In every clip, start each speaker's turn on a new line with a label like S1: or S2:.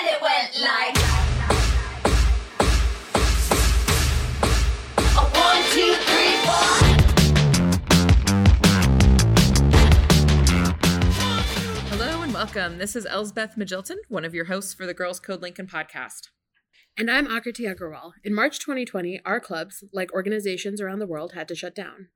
S1: and it went like. A one, two, three, four.
S2: Hello and welcome. This is Elsbeth Magilton, one of your hosts for the Girls Code Lincoln podcast.
S3: And I'm Akriti Agarwal. In March 2020, our clubs, like organizations around the world, had to shut down.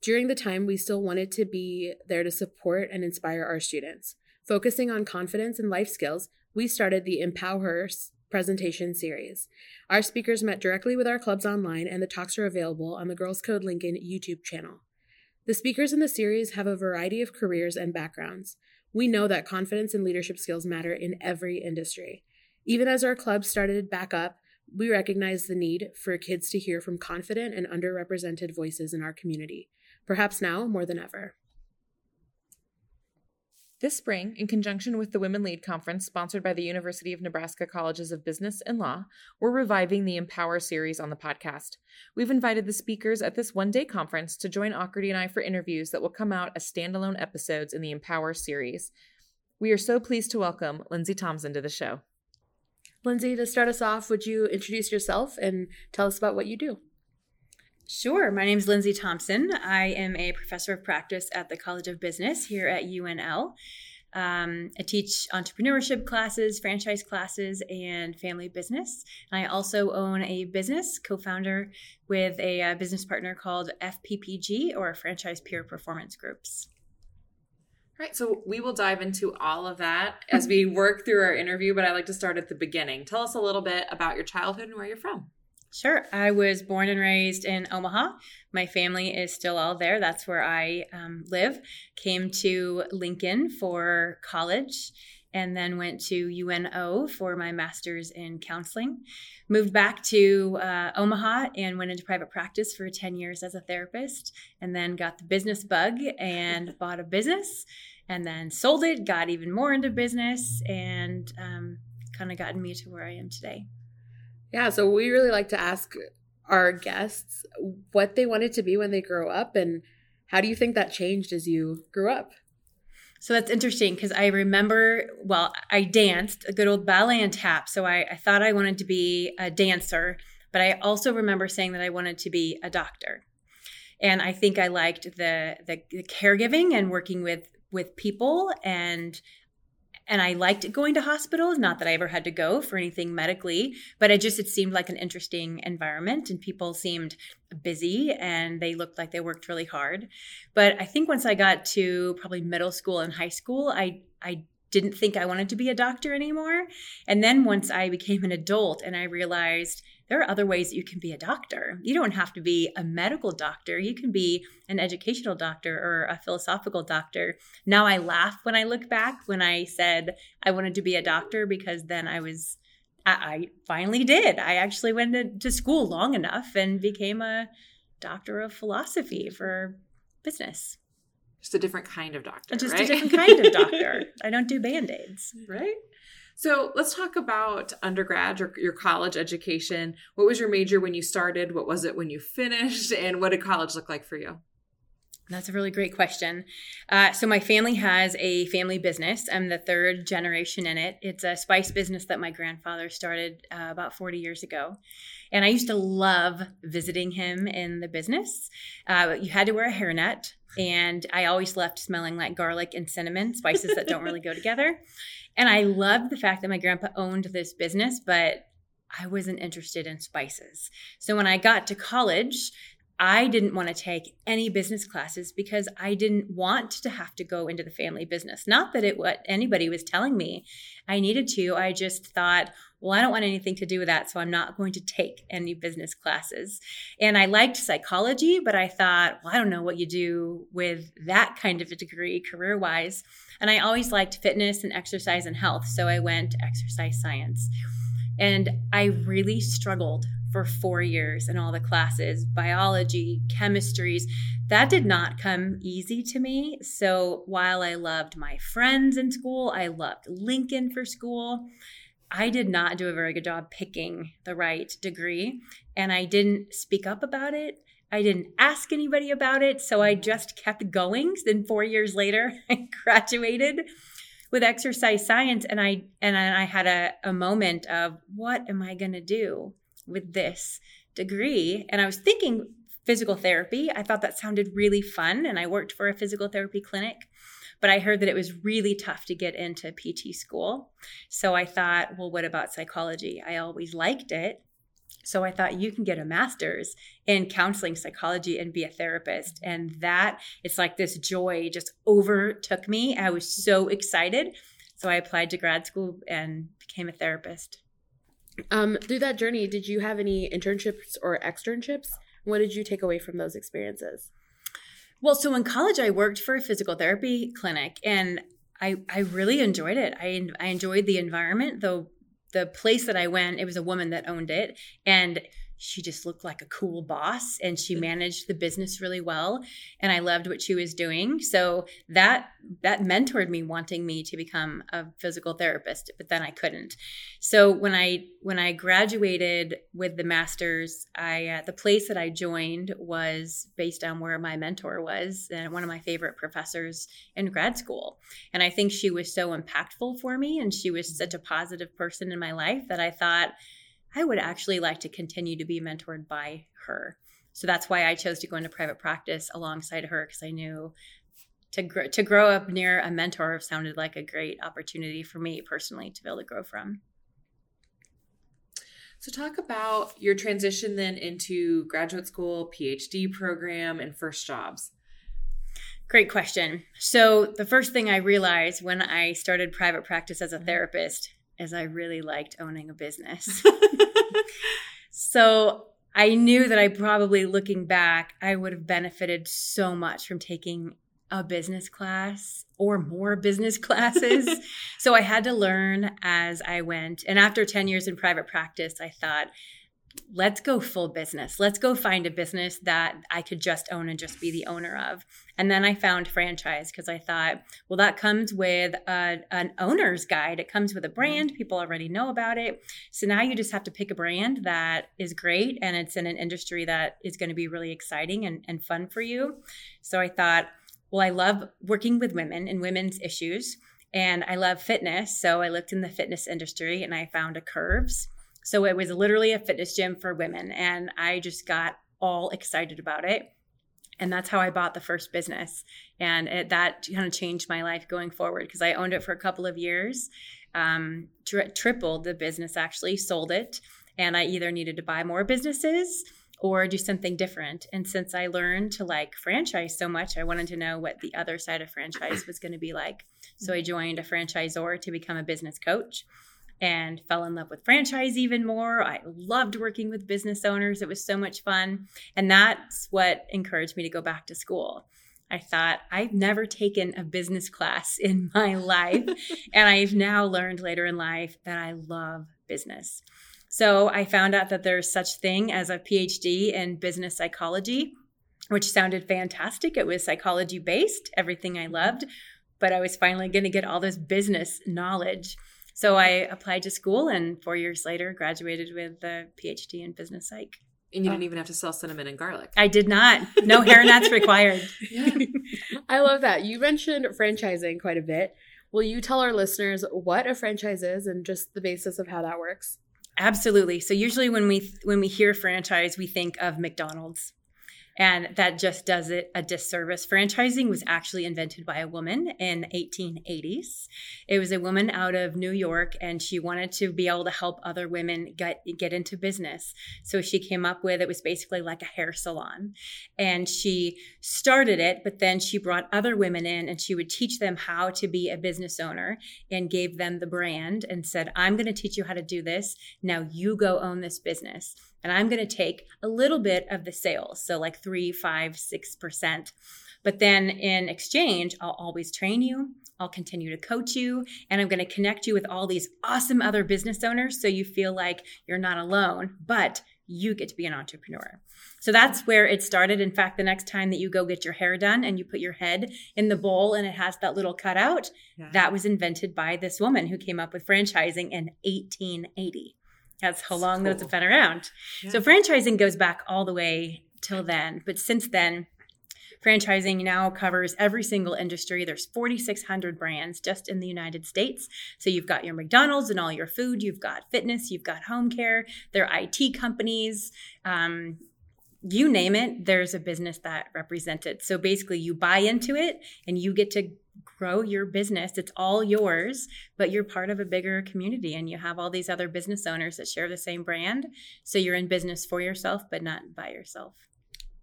S3: During the time, we still wanted to be there to support and inspire our students. Focusing on confidence and life skills, we started the EmpowHER S- presentation series. Our speakers met directly with our clubs online, and the talks are available on the Girls Code Lincoln YouTube channel. The speakers in the series have a variety of careers and backgrounds. We know that confidence and leadership skills matter in every industry. Even as our clubs started back up, we recognize the need for kids to hear from confident and underrepresented voices in our community, perhaps now more than ever.
S2: This spring, in conjunction with the Women Lead Conference sponsored by the University of Nebraska Colleges of Business and Law, we're reviving the EmpowHER series on the podcast. We've invited the speakers at this one day conference to join Akriti and I for interviews that will come out as standalone episodes in the EmpowHER series. We are so pleased to welcome Lindsay Thomsen to the show.
S3: Lindsay, to start us off, would you introduce yourself and tell us about what you do?
S4: Sure. My name is Lindsay Thomsen. I am a professor of practice at the College of Business here at UNL. Um, I teach entrepreneurship classes, franchise classes, and family business. And I also own a business, co founder with a uh, business partner called FPPG or Franchise Peer Performance Groups.
S2: All right, so we will dive into all of that as we work through our interview, but I like to start at the beginning. Tell us a little bit about your childhood and where you're from.
S4: Sure. I was born and raised in Omaha. My family is still all there. That's where I um, live. Came to Lincoln for college and then went to UNO for my master's in counseling. Moved back to uh, Omaha and went into private practice for 10 years as a therapist, and then got the business bug and bought a business, and then sold it, got even more into business, and um, kind of gotten me to where I am today.
S3: Yeah, so we really like to ask our guests what they wanted to be when they grow up and how do you think that changed as you grew up?
S4: So that's interesting because I remember, well, I danced a good old ballet and tap. So I, I thought I wanted to be a dancer, but I also remember saying that I wanted to be a doctor. And I think I liked the, the, the caregiving and working with with people and and I liked going to hospitals. Not that I ever had to go for anything medically, but it just it seemed like an interesting environment, and people seemed busy and they looked like they worked really hard. But I think once I got to probably middle school and high school, I I didn't think I wanted to be a doctor anymore. And then once I became an adult and I realized there are other ways that you can be a doctor. You don't have to be a medical doctor. You can be an educational doctor or a philosophical doctor. Now I laugh when I look back when I said I wanted to be a doctor because then I was, I, I finally did. I actually went to, to school long enough and became a doctor of philosophy for business.
S2: Just a different kind of doctor.
S4: Just
S2: right?
S4: a different kind of doctor. I don't do band aids.
S2: right? So let's talk about undergrad or your college education. What was your major when you started? What was it when you finished? And what did college look like for you?
S4: That's a really great question. Uh, so, my family has a family business. I'm the third generation in it. It's a spice business that my grandfather started uh, about 40 years ago. And I used to love visiting him in the business. Uh, you had to wear a hairnet, and I always left smelling like garlic and cinnamon, spices that don't really go together. And I loved the fact that my grandpa owned this business, but I wasn't interested in spices. So when I got to college, I didn't want to take any business classes because I didn't want to have to go into the family business. Not that it what anybody was telling me I needed to. I just thought, well, I don't want anything to do with that, so I'm not going to take any business classes. And I liked psychology, but I thought, well, I don't know what you do with that kind of a degree career wise. And I always liked fitness and exercise and health, so I went exercise science. And I really struggled for four years in all the classes biology, chemistries. That did not come easy to me. So while I loved my friends in school, I loved Lincoln for school. I did not do a very good job picking the right degree, and I didn't speak up about it. I didn't ask anybody about it, so I just kept going. Then, four years later, I graduated with exercise science and I and I had a, a moment of what am I gonna do with this degree? And I was thinking physical therapy. I thought that sounded really fun and I worked for a physical therapy clinic. But I heard that it was really tough to get into PT school. So I thought, well, what about psychology? I always liked it. So I thought you can get a master's in counseling psychology and be a therapist. And that it's like this joy just overtook me. I was so excited. So I applied to grad school and became a therapist.
S3: Um, through that journey, did you have any internships or externships? What did you take away from those experiences?
S4: Well, so in college, I worked for a physical therapy clinic and I, I really enjoyed it. I, I enjoyed the environment, though the place that I went, it was a woman that owned it. And she just looked like a cool boss and she mm. managed the business really well and i loved what she was doing. So that that mentored me wanting me to become a physical therapist but then i couldn't. So when i when i graduated with the masters i uh, the place that i joined was based on where my mentor was and one of my favorite professors in grad school. And i think she was so impactful for me and she was mm. such a positive person in my life that i thought I would actually like to continue to be mentored by her. So that's why I chose to go into private practice alongside her because I knew to grow, to grow up near a mentor sounded like a great opportunity for me personally to be able to grow from.
S2: So, talk about your transition then into graduate school, PhD program, and first jobs.
S4: Great question. So, the first thing I realized when I started private practice as a mm-hmm. therapist is I really liked owning a business. so I knew that I probably looking back, I would have benefited so much from taking a business class or more business classes. so I had to learn as I went. And after 10 years in private practice, I thought, let's go full business. Let's go find a business that I could just own and just be the owner of. And then I found franchise because I thought, well, that comes with a, an owner's guide. It comes with a mm-hmm. brand. People already know about it. So now you just have to pick a brand that is great and it's in an industry that is going to be really exciting and, and fun for you. So I thought, well, I love working with women and women's issues. And I love fitness. So I looked in the fitness industry and I found a Curves so it was literally a fitness gym for women. And I just got all excited about it. And that's how I bought the first business. And it, that kind of changed my life going forward because I owned it for a couple of years, um, tri- tripled the business actually, sold it. And I either needed to buy more businesses or do something different. And since I learned to like franchise so much, I wanted to know what the other side of franchise was going to be like. So I joined a franchisor to become a business coach and fell in love with franchise even more. I loved working with business owners. It was so much fun. And that's what encouraged me to go back to school. I thought, I've never taken a business class in my life. and I've now learned later in life that I love business. So I found out that there's such thing as a PhD in business psychology, which sounded fantastic. It was psychology based, everything I loved, but I was finally going to get all this business knowledge. So I applied to school and four years later graduated with a PhD in business psych.
S2: And you didn't even have to sell cinnamon and garlic.
S4: I did not. No hair hairnets required.
S2: Yeah.
S3: I love that. You mentioned franchising quite a bit. Will you tell our listeners what a franchise is and just the basis of how that works?
S4: Absolutely. So usually when we when we hear franchise, we think of McDonald's. And that just does it a disservice. Franchising was actually invented by a woman in 1880s. It was a woman out of New York and she wanted to be able to help other women get get into business. So she came up with it was basically like a hair salon. And she started it, but then she brought other women in and she would teach them how to be a business owner and gave them the brand and said, "I'm going to teach you how to do this. Now you go own this business." And I'm going to take a little bit of the sales. So, like three, five, six percent. But then in exchange, I'll always train you. I'll continue to coach you and I'm going to connect you with all these awesome other business owners so you feel like you're not alone, but you get to be an entrepreneur. So that's where it started. In fact, the next time that you go get your hair done and you put your head in the bowl and it has that little cutout,
S2: Yeah.
S4: that was invented by this woman who came up with franchising in 1880. That's how long those
S2: have
S4: been around.
S2: Yeah.
S4: So franchising goes back all the way till then. But since then, Franchising now covers every single industry. There's 4,600 brands just in the United States. So you've got your McDonald's and all your food, you've got fitness, you've got home care, there are IT companies. Um, you name it, there's a business that represented. So basically, you buy into it and you get to grow your business. It's all yours, but you're part of a bigger community and you have all these other business owners that share the same brand. So you're in business for yourself, but not by yourself.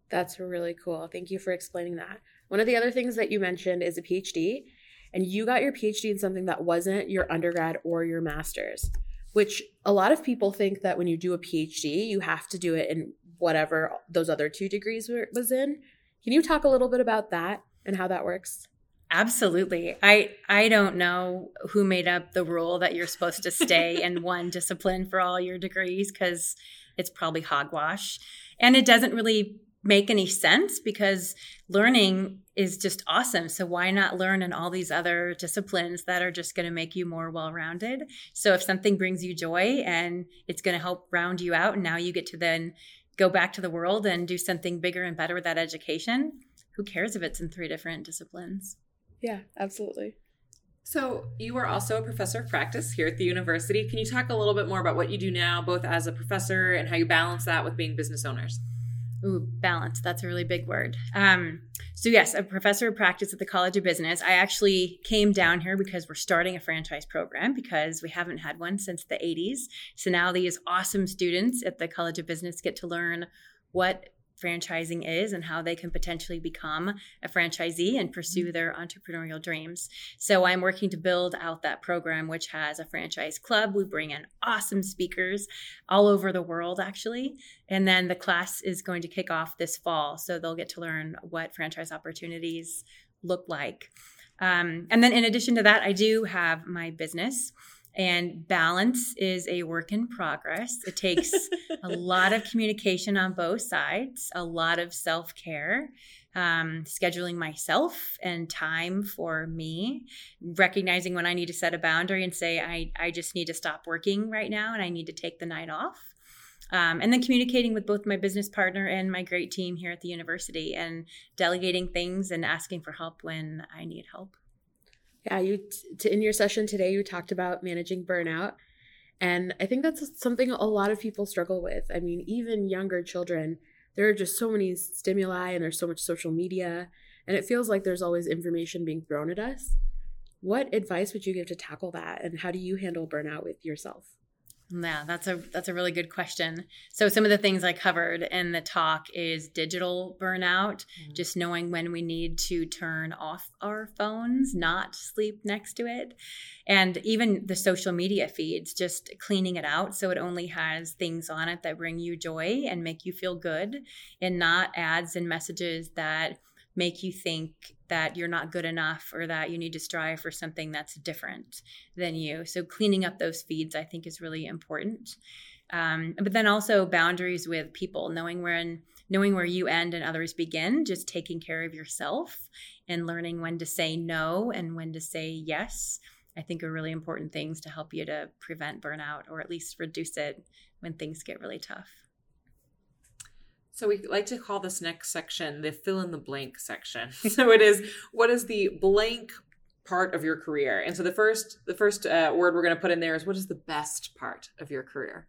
S3: That's really cool. Thank you for explaining that. One of the other things that you mentioned is a PhD, and you got your PhD in something that wasn't your undergrad or your master's, which a lot of people think that when you do a PhD, you have to do it in whatever those other two degrees were, was in. Can you talk a little bit about that and how that works?
S4: Absolutely. I I don't know who made up the rule that you're supposed to stay in one discipline for all your degrees cuz it's probably hogwash. And it doesn't really make any sense because learning is just awesome. So why not learn in all these other disciplines that are just going to make you more well-rounded? So if something brings you joy and it's going to help round you out and now you get to then go back to the world and do something bigger and better with that education, who cares if it's in three different disciplines?
S3: Yeah, absolutely.
S2: So, you are also a professor of practice here at the university. Can you talk a little bit more about what you do now, both as a professor and how you balance that with being business owners?
S4: Ooh, balance. That's a really big word. Um, so, yes, a professor of practice at the College of Business. I actually came down here because we're starting a franchise program because we haven't had one since the 80s. So now these awesome students at the College of Business get to learn what franchising is and how they can potentially become a franchisee and pursue their entrepreneurial dreams. So I'm working to build out that program, which has a franchise club. We bring in awesome speakers all over the world, actually. And then the class is going to kick off this fall. So they'll get to learn what franchise opportunities look like. Um, and then in addition to that, I do have my business. And balance is a work in progress. It takes a lot of communication on both sides, a lot of self care, um, scheduling myself and time for me, recognizing when I need to set a boundary and say, I, I just need to stop working right now and I need to take the night off. Um, and then communicating with both my business partner and my great team here at the university and delegating things and asking for help when I need help.
S3: Yeah, you t- in your session today you talked about managing burnout. And I think that's something a lot of people struggle with. I mean, even younger children, there are just so many stimuli and there's so much social media and it feels like there's always information being thrown at us. What advice would you give to tackle that and how do you handle burnout with yourself?
S4: Yeah, that's a that's a really good question. So some of the things I covered in the talk is digital burnout, mm. just knowing when we need to turn off our phones, not sleep next to it, and even the social media feeds, just cleaning it out so it only has things on it that bring you joy and make you feel good, and not ads and messages that make you think that you're not good enough or that you need to strive for something that's different than you. So cleaning up those feeds, I think, is really important. Um, but then also boundaries with people, knowing when knowing where you end and others begin, just taking care of yourself and learning when to say no and when to say yes. I think are really important things to help you to prevent burnout or at least reduce it when things get really tough.
S2: So we like to call this next section the fill in the blank section. so it is what is the blank part of your career? And so the first the first uh, word we're going to put in there is what is the best part of your career?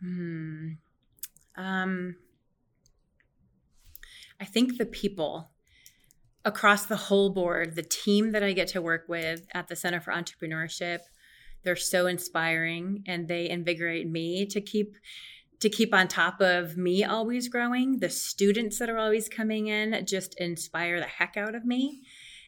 S4: Hmm. Um. I think the people across the whole board, the team that I get to work with at the Center for Entrepreneurship, they're so inspiring and they invigorate me to keep to keep on top of me always growing. The students that are always coming in just inspire the heck out of me.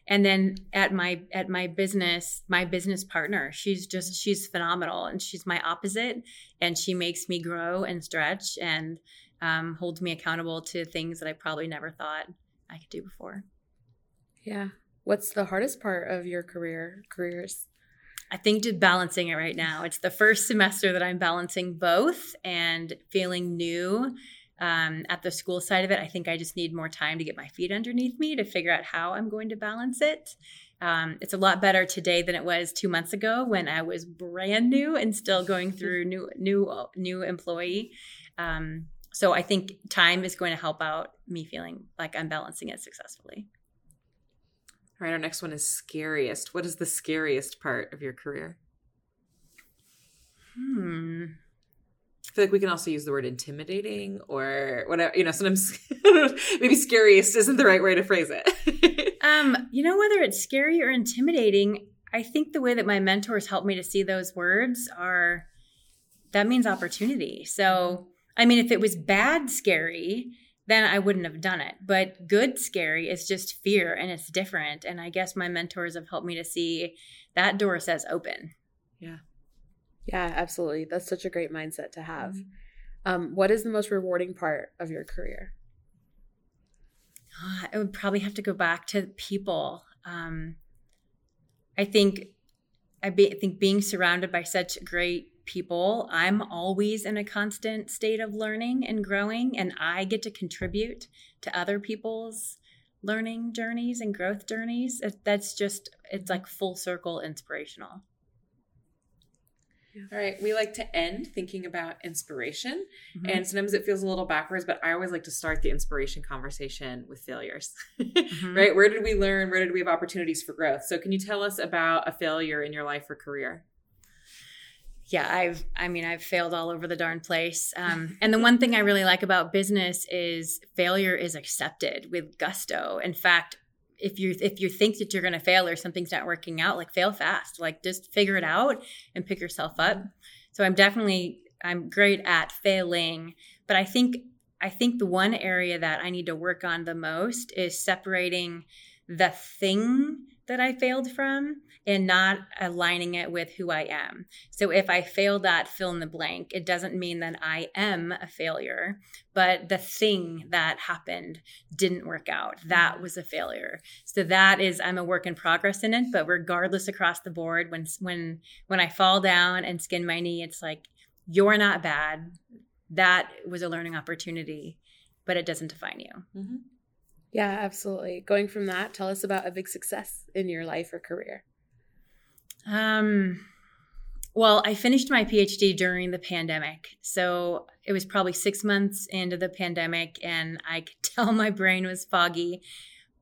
S4: And then at my at my business, my business partner, she's just she's phenomenal, and she's my opposite, and she makes me grow and stretch and um, holds me accountable to things that I probably never thought I could do before.
S3: Yeah. What's the hardest part of your career careers?
S4: I think just balancing it right now. It's the first semester that I'm balancing both and feeling new um, at the school side of it. I think I just need more time to get my feet underneath me to figure out how I'm going to balance it. Um, it's a lot better today than it was two months ago when I was brand new and still going through new new new employee. Um, so I think time is going to help out me feeling like I'm balancing it successfully.
S2: All right, our next one is scariest. What is the scariest part of your career?
S4: Hmm.
S2: I feel like we can also use the word intimidating or whatever. You know, sometimes maybe scariest isn't the right way to phrase it.
S4: Um, you know, whether it's scary or intimidating, I think the way that my mentors helped me to see those words are that means opportunity. So, I mean, if it was bad scary, then I wouldn't have done it. But good scary is just fear and it's different. And I guess my mentors have helped me to see that door says open.
S2: yeah.
S3: Yeah, absolutely. That's such a great mindset to have.
S2: Mm-hmm.
S3: Um, what is the most rewarding part of your career?
S4: Ah, I would probably have to go back to people. Um, I think I be, I think being surrounded by such great people, I'm always in a constant state of learning and growing, and I get to contribute to other people's learning journeys and growth journeys. It- That's just it's like full circle inspirational.
S2: All right. We like to end thinking about inspiration.
S4: Mhm.
S2: And sometimes it feels a little backwards, but I always like to start the inspiration conversation with failures.
S4: Mhm.
S2: Right? Where did we learn? Where did we have opportunities for growth? So, can you tell us about a failure in your life or career?
S4: Yeah i've i mean i've failed all over the darn place. Um, and the one thing i really like about business is failure is accepted with gusto. In fact if you if you think that you're going to fail or something's not working out like fail fast. Like just figure it out and pick yourself up. So i'm definitely i'm great at failing but i think i think the one area that i need to work on the most is separating the thing that i failed from and not aligning it with who i am so if I fail that fill in the blank, it doesn't mean that I am a failure, but the thing that happened didn't work out. That was a failure. So that is I'm a work in progress in it, but regardless across the board when when when I fall down and skin my knee, it's like you're not bad. That was a learning opportunity, but it doesn't define you.
S2: Mm-hmm.
S3: Yeah, absolutely. Going from that, tell us about a big success in your life or career.
S4: Um, well, I finished my PhD during the pandemic. So it was probably six months into the pandemic, and I could tell my brain was foggy.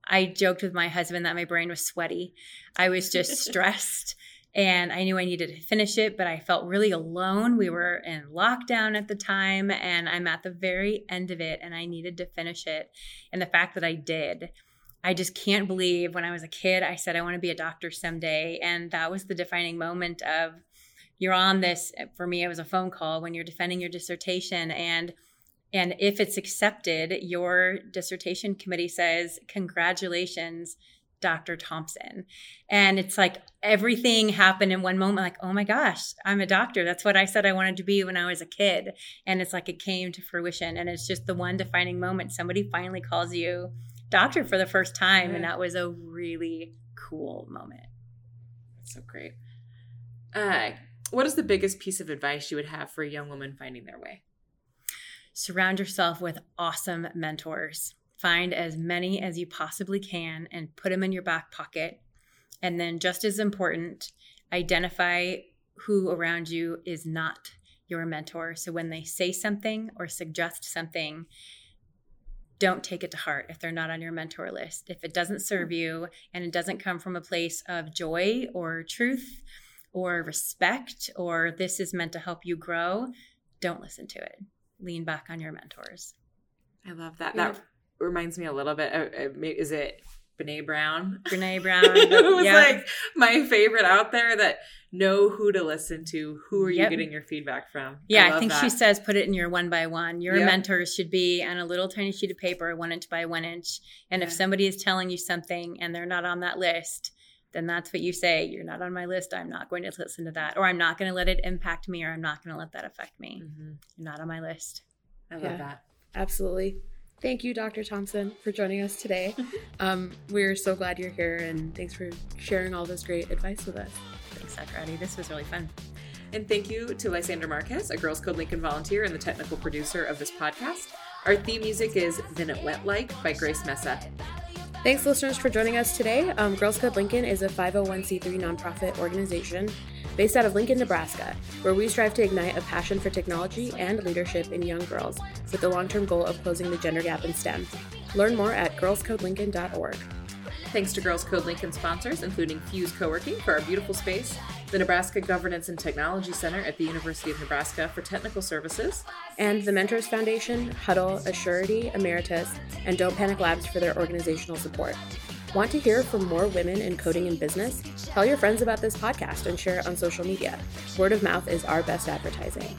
S4: I joked with my husband that my brain was sweaty. I was just stressed, and I knew I needed to finish it, but I felt really alone. We were in lockdown at the time, and I'm at the very end of it, and I needed to finish it. And the fact that I did, I just can't believe when I was a kid, I said I want to be a doctor someday. And that was the defining moment of you're on this. For me, it was a phone call when you're defending your dissertation. And and if it's accepted, your dissertation committee says, Congratulations, Dr. Thomsen. And it's like everything happened in one moment, like, oh my gosh, I'm a doctor. That's what I said I wanted to be when I was a kid. And it's like it came to fruition. And it's just the one defining moment. Somebody finally calls you doctor for the first time. And that was a really cool moment.
S2: That's so great. Uh, what is the biggest piece of advice you would have for a young woman finding their way?
S4: Surround yourself with awesome mentors. Find as many as you possibly can and put them in your back pocket. And then, just as important, identify who around you is not your mentor. So, when they say something or suggest something, don't take it to heart if they're not on your mentor list. If it doesn't serve mm-hmm. you and it doesn't come from a place of joy or truth or respect or this is meant to help you grow, don't listen to it. Lean back on your mentors.
S2: I love that.
S3: Yeah.
S2: That reminds me a little bit. Of, is it Brene Brown?
S4: Brene Brown.
S2: it was
S4: yeah.
S2: like my favorite out there that know who to listen to. Who are you
S4: Yep.
S2: getting your feedback from?
S4: Yeah, I,
S2: love
S4: think she says put it in your one by one. Your
S2: Yep.
S4: mentors should be on a little tiny sheet of paper, one inch by one inch. And if somebody is telling you something and they're not on that list, then that's what you say. You're not on my list. I'm not going to listen to that. Or I'm not going to let it impact me or I'm not going to let that affect me.
S2: Mhm.
S4: You're not on my list.
S2: I love
S3: Yeah.
S2: that.
S3: Absolutely. Thank you, Dr. Thomsen, for joining us today. Um, we're so glad you're here, and thanks for sharing all this great advice with us.
S4: Thanks, Akriti. This was really fun.
S2: And thank you to Lysander Marquez, a Girls Code Lincoln volunteer and the technical producer of this podcast. Our theme music is Then It Went Like by Grace Mesa.
S3: Thanks, listeners, for joining us today. Um, Girls Code Lincoln is a 501c3 nonprofit organization based out of Lincoln, Nebraska, where we strive to ignite a passion for technology and leadership in young girls with the long term goal of closing the gender gap in STEM. Learn more at girlscodelincoln.org.
S2: Thanks to Girls Code Lincoln sponsors, including Fuse Co-working for our beautiful space, the Nebraska Governance and Technology Center at the University of Nebraska for technical services,
S3: And the Mentors Foundation, Huddle, Assurity, Emeritus, and Don't Panic Labs for their organizational support. Want to hear from more women in coding and business? Tell your friends about this podcast and share it on social media. Word of mouth is our best advertising.